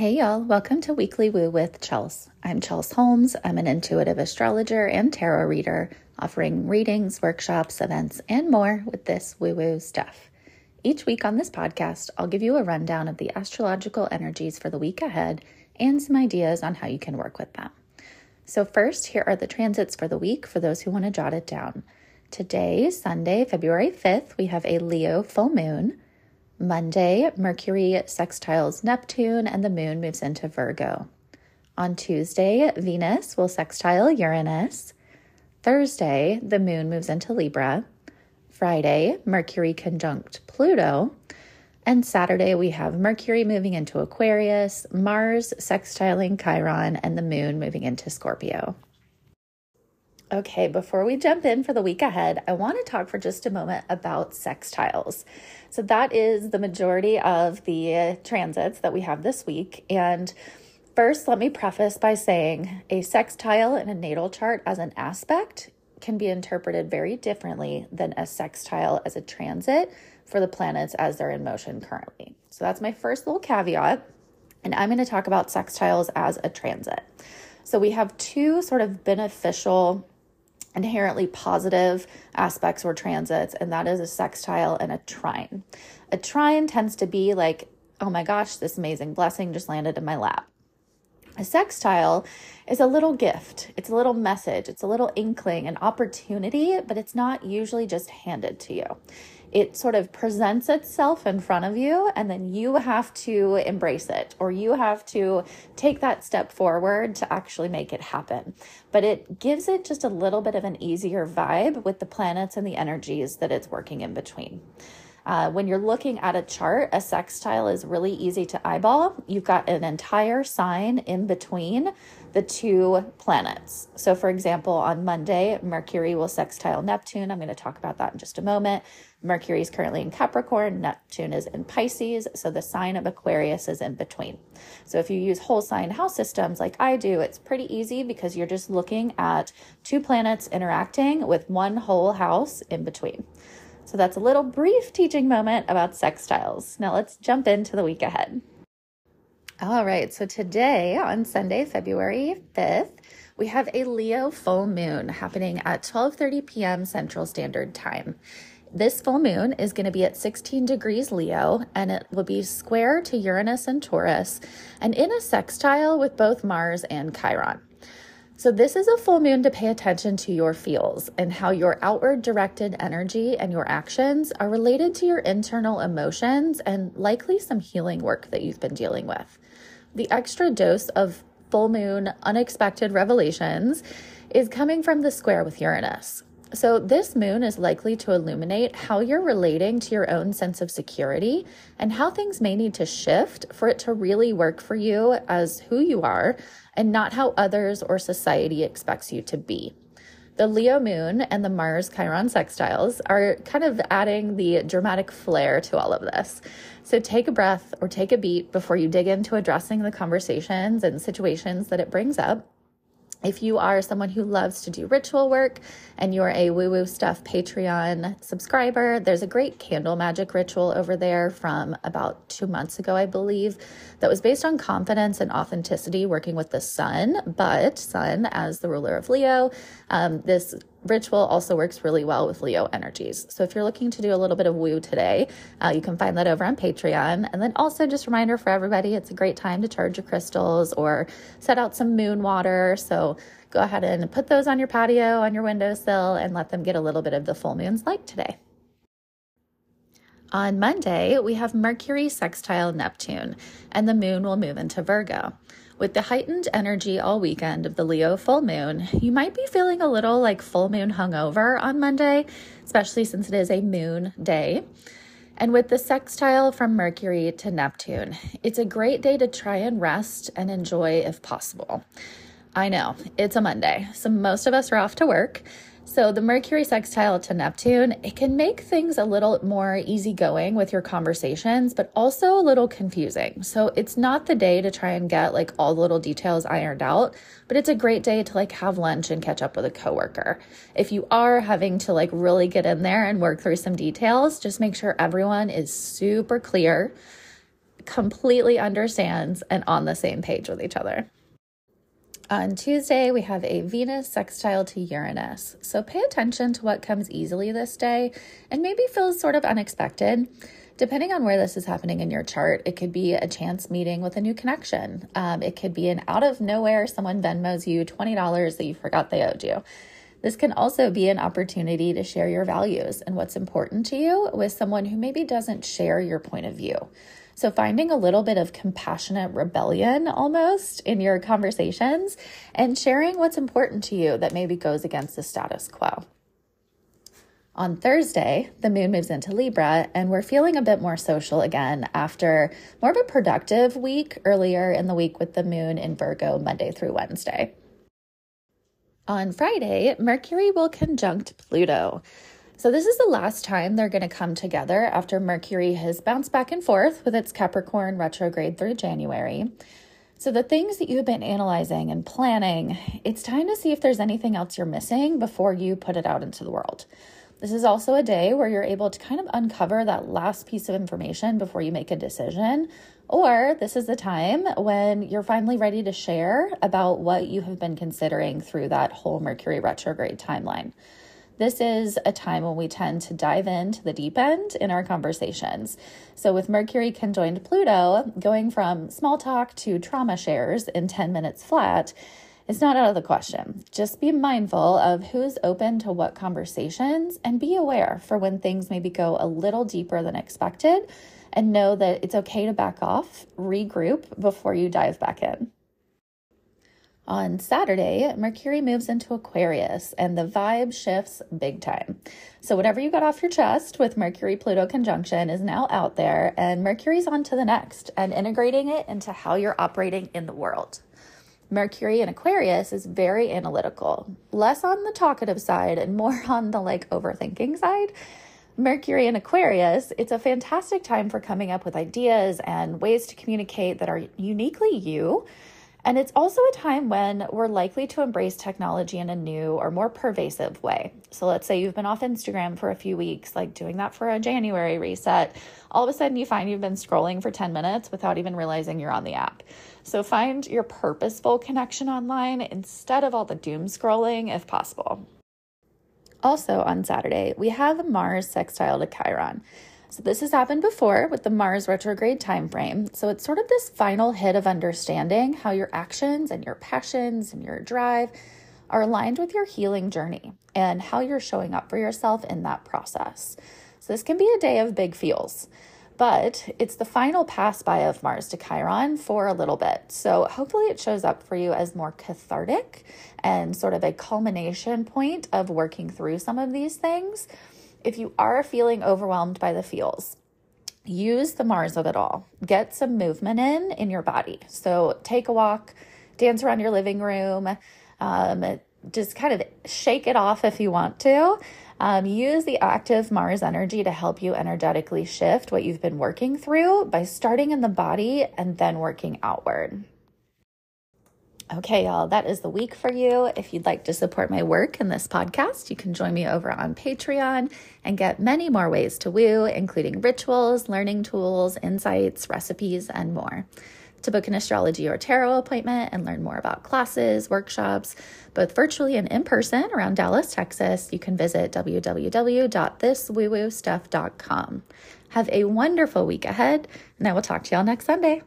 Hey y'all, welcome to Weekly Woo with Chels. I'm Chels Holmes. I'm an intuitive astrologer and tarot reader, offering readings, workshops, events, and more with this woo woo stuff. Each week on this podcast, I'll give you a rundown of the astrological energies for the week ahead and some ideas on how you can work with them. So, first, here are the transits for the week for those who want to jot it down. Today, Sunday, February 5th, we have a Leo full moon. Monday, Mercury sextiles Neptune and the moon moves into Virgo. On Tuesday, Venus will sextile Uranus. Thursday, the moon moves into Libra. Friday, Mercury conjunct Pluto. And Saturday, we have Mercury moving into Aquarius, Mars sextiling Chiron, and the moon moving into Scorpio. Okay, before we jump in for the week ahead, I want to talk for just a moment about sextiles. So, that is the majority of the transits that we have this week. And first, let me preface by saying a sextile in a natal chart as an aspect can be interpreted very differently than a sextile as a transit for the planets as they're in motion currently. So, that's my first little caveat. And I'm going to talk about sextiles as a transit. So, we have two sort of beneficial inherently positive aspects or transits, and that is a sextile and a trine. A trine tends to be like, oh my gosh, this amazing blessing just landed in my lap. A sextile is a little gift, it's a little message, it's a little inkling, an opportunity, but it's not usually just handed to you it sort of presents itself in front of you and then you have to embrace it or you have to take that step forward to actually make it happen. But it gives it just a little bit of an easier vibe with the planets and the energies that it's working in between. Uh, when you're looking at a chart, a sextile is really easy to eyeball. You've got an entire sign in between the two planets. So, for example, on Monday, Mercury will sextile Neptune. I'm going to talk about that in just a moment. Mercury is currently in Capricorn, Neptune is in Pisces, so the sign of Aquarius is in between. So, if you use whole sign house systems like I do, it's pretty easy because you're just looking at two planets interacting with one whole house in between. So, that's a little brief teaching moment about sextiles. Now, let's jump into the week ahead. All right, so today on Sunday, February 5th, we have a Leo full moon happening at 12:30 p.m. Central Standard Time. This full moon is going to be at 16 degrees Leo and it will be square to Uranus and Taurus and in a sextile with both Mars and Chiron. So, this is a full moon to pay attention to your feels and how your outward directed energy and your actions are related to your internal emotions and likely some healing work that you've been dealing with. The extra dose of full moon unexpected revelations is coming from the square with Uranus. So, this moon is likely to illuminate how you're relating to your own sense of security and how things may need to shift for it to really work for you as who you are and not how others or society expects you to be. The Leo moon and the Mars Chiron sextiles are kind of adding the dramatic flair to all of this. So take a breath or take a beat before you dig into addressing the conversations and situations that it brings up. If you are someone who loves to do ritual work and you're a woo woo stuff Patreon subscriber, there's a great candle magic ritual over there from about two months ago, I believe, that was based on confidence and authenticity working with the sun. But sun, as the ruler of Leo, um, this ritual also works really well with Leo energies. So if you're looking to do a little bit of woo today, uh, you can find that over on Patreon. And then also just reminder for everybody, it's a great time to charge your crystals or set out some moon water. So go ahead and put those on your patio, on your windowsill, and let them get a little bit of the full moon's light today. On Monday, we have Mercury sextile Neptune, and the moon will move into Virgo. With the heightened energy all weekend of the Leo full moon, you might be feeling a little like full moon hungover on Monday, especially since it is a moon day. And with the sextile from Mercury to Neptune, it's a great day to try and rest and enjoy if possible. I know, it's a Monday, so most of us are off to work. So the Mercury sextile to Neptune, it can make things a little more easygoing with your conversations, but also a little confusing. So it's not the day to try and get like all the little details ironed out, but it's a great day to like have lunch and catch up with a coworker. If you are having to like really get in there and work through some details, just make sure everyone is super clear completely understands and on the same page with each other. On Tuesday, we have a Venus sextile to Uranus. So pay attention to what comes easily this day and maybe feels sort of unexpected. Depending on where this is happening in your chart, it could be a chance meeting with a new connection. Um, it could be an out of nowhere, someone Venmos you $20 that you forgot they owed you. This can also be an opportunity to share your values and what's important to you with someone who maybe doesn't share your point of view. So, finding a little bit of compassionate rebellion almost in your conversations and sharing what's important to you that maybe goes against the status quo. On Thursday, the moon moves into Libra, and we're feeling a bit more social again after more of a productive week earlier in the week with the moon in Virgo Monday through Wednesday. On Friday, Mercury will conjunct Pluto. So, this is the last time they're going to come together after Mercury has bounced back and forth with its Capricorn retrograde through January. So, the things that you've been analyzing and planning, it's time to see if there's anything else you're missing before you put it out into the world. This is also a day where you're able to kind of uncover that last piece of information before you make a decision. Or this is the time when you're finally ready to share about what you have been considering through that whole Mercury retrograde timeline. This is a time when we tend to dive into the deep end in our conversations. So, with Mercury conjoined Pluto, going from small talk to trauma shares in 10 minutes flat is not out of the question. Just be mindful of who's open to what conversations and be aware for when things maybe go a little deeper than expected and know that it's okay to back off, regroup before you dive back in. On Saturday, Mercury moves into Aquarius and the vibe shifts big time. So, whatever you got off your chest with Mercury Pluto conjunction is now out there, and Mercury's on to the next and integrating it into how you're operating in the world. Mercury in Aquarius is very analytical, less on the talkative side and more on the like overthinking side. Mercury in Aquarius, it's a fantastic time for coming up with ideas and ways to communicate that are uniquely you and it's also a time when we're likely to embrace technology in a new or more pervasive way. So let's say you've been off Instagram for a few weeks, like doing that for a January reset. All of a sudden, you find you've been scrolling for 10 minutes without even realizing you're on the app. So find your purposeful connection online instead of all the doom scrolling if possible. Also on Saturday, we have Mars sextile to Chiron. So this has happened before with the Mars retrograde time frame. So it's sort of this final hit of understanding how your actions and your passions and your drive are aligned with your healing journey and how you're showing up for yourself in that process. So this can be a day of big feels, but it's the final pass by of Mars to Chiron for a little bit. So hopefully it shows up for you as more cathartic and sort of a culmination point of working through some of these things if you are feeling overwhelmed by the feels, use the Mars of it all. Get some movement in in your body. So take a walk, dance around your living room, um, just kind of shake it off if you want to. Um, use the active Mars energy to help you energetically shift what you've been working through by starting in the body and then working outward. Okay, y'all, that is the week for you. If you'd like to support my work in this podcast, you can join me over on Patreon and get many more ways to woo, including rituals, learning tools, insights, recipes, and more. To book an astrology or tarot appointment and learn more about classes, workshops, both virtually and in person around Dallas, Texas, you can visit www.thiswoowoostuff.com. Have a wonderful week ahead, and I will talk to y'all next Sunday.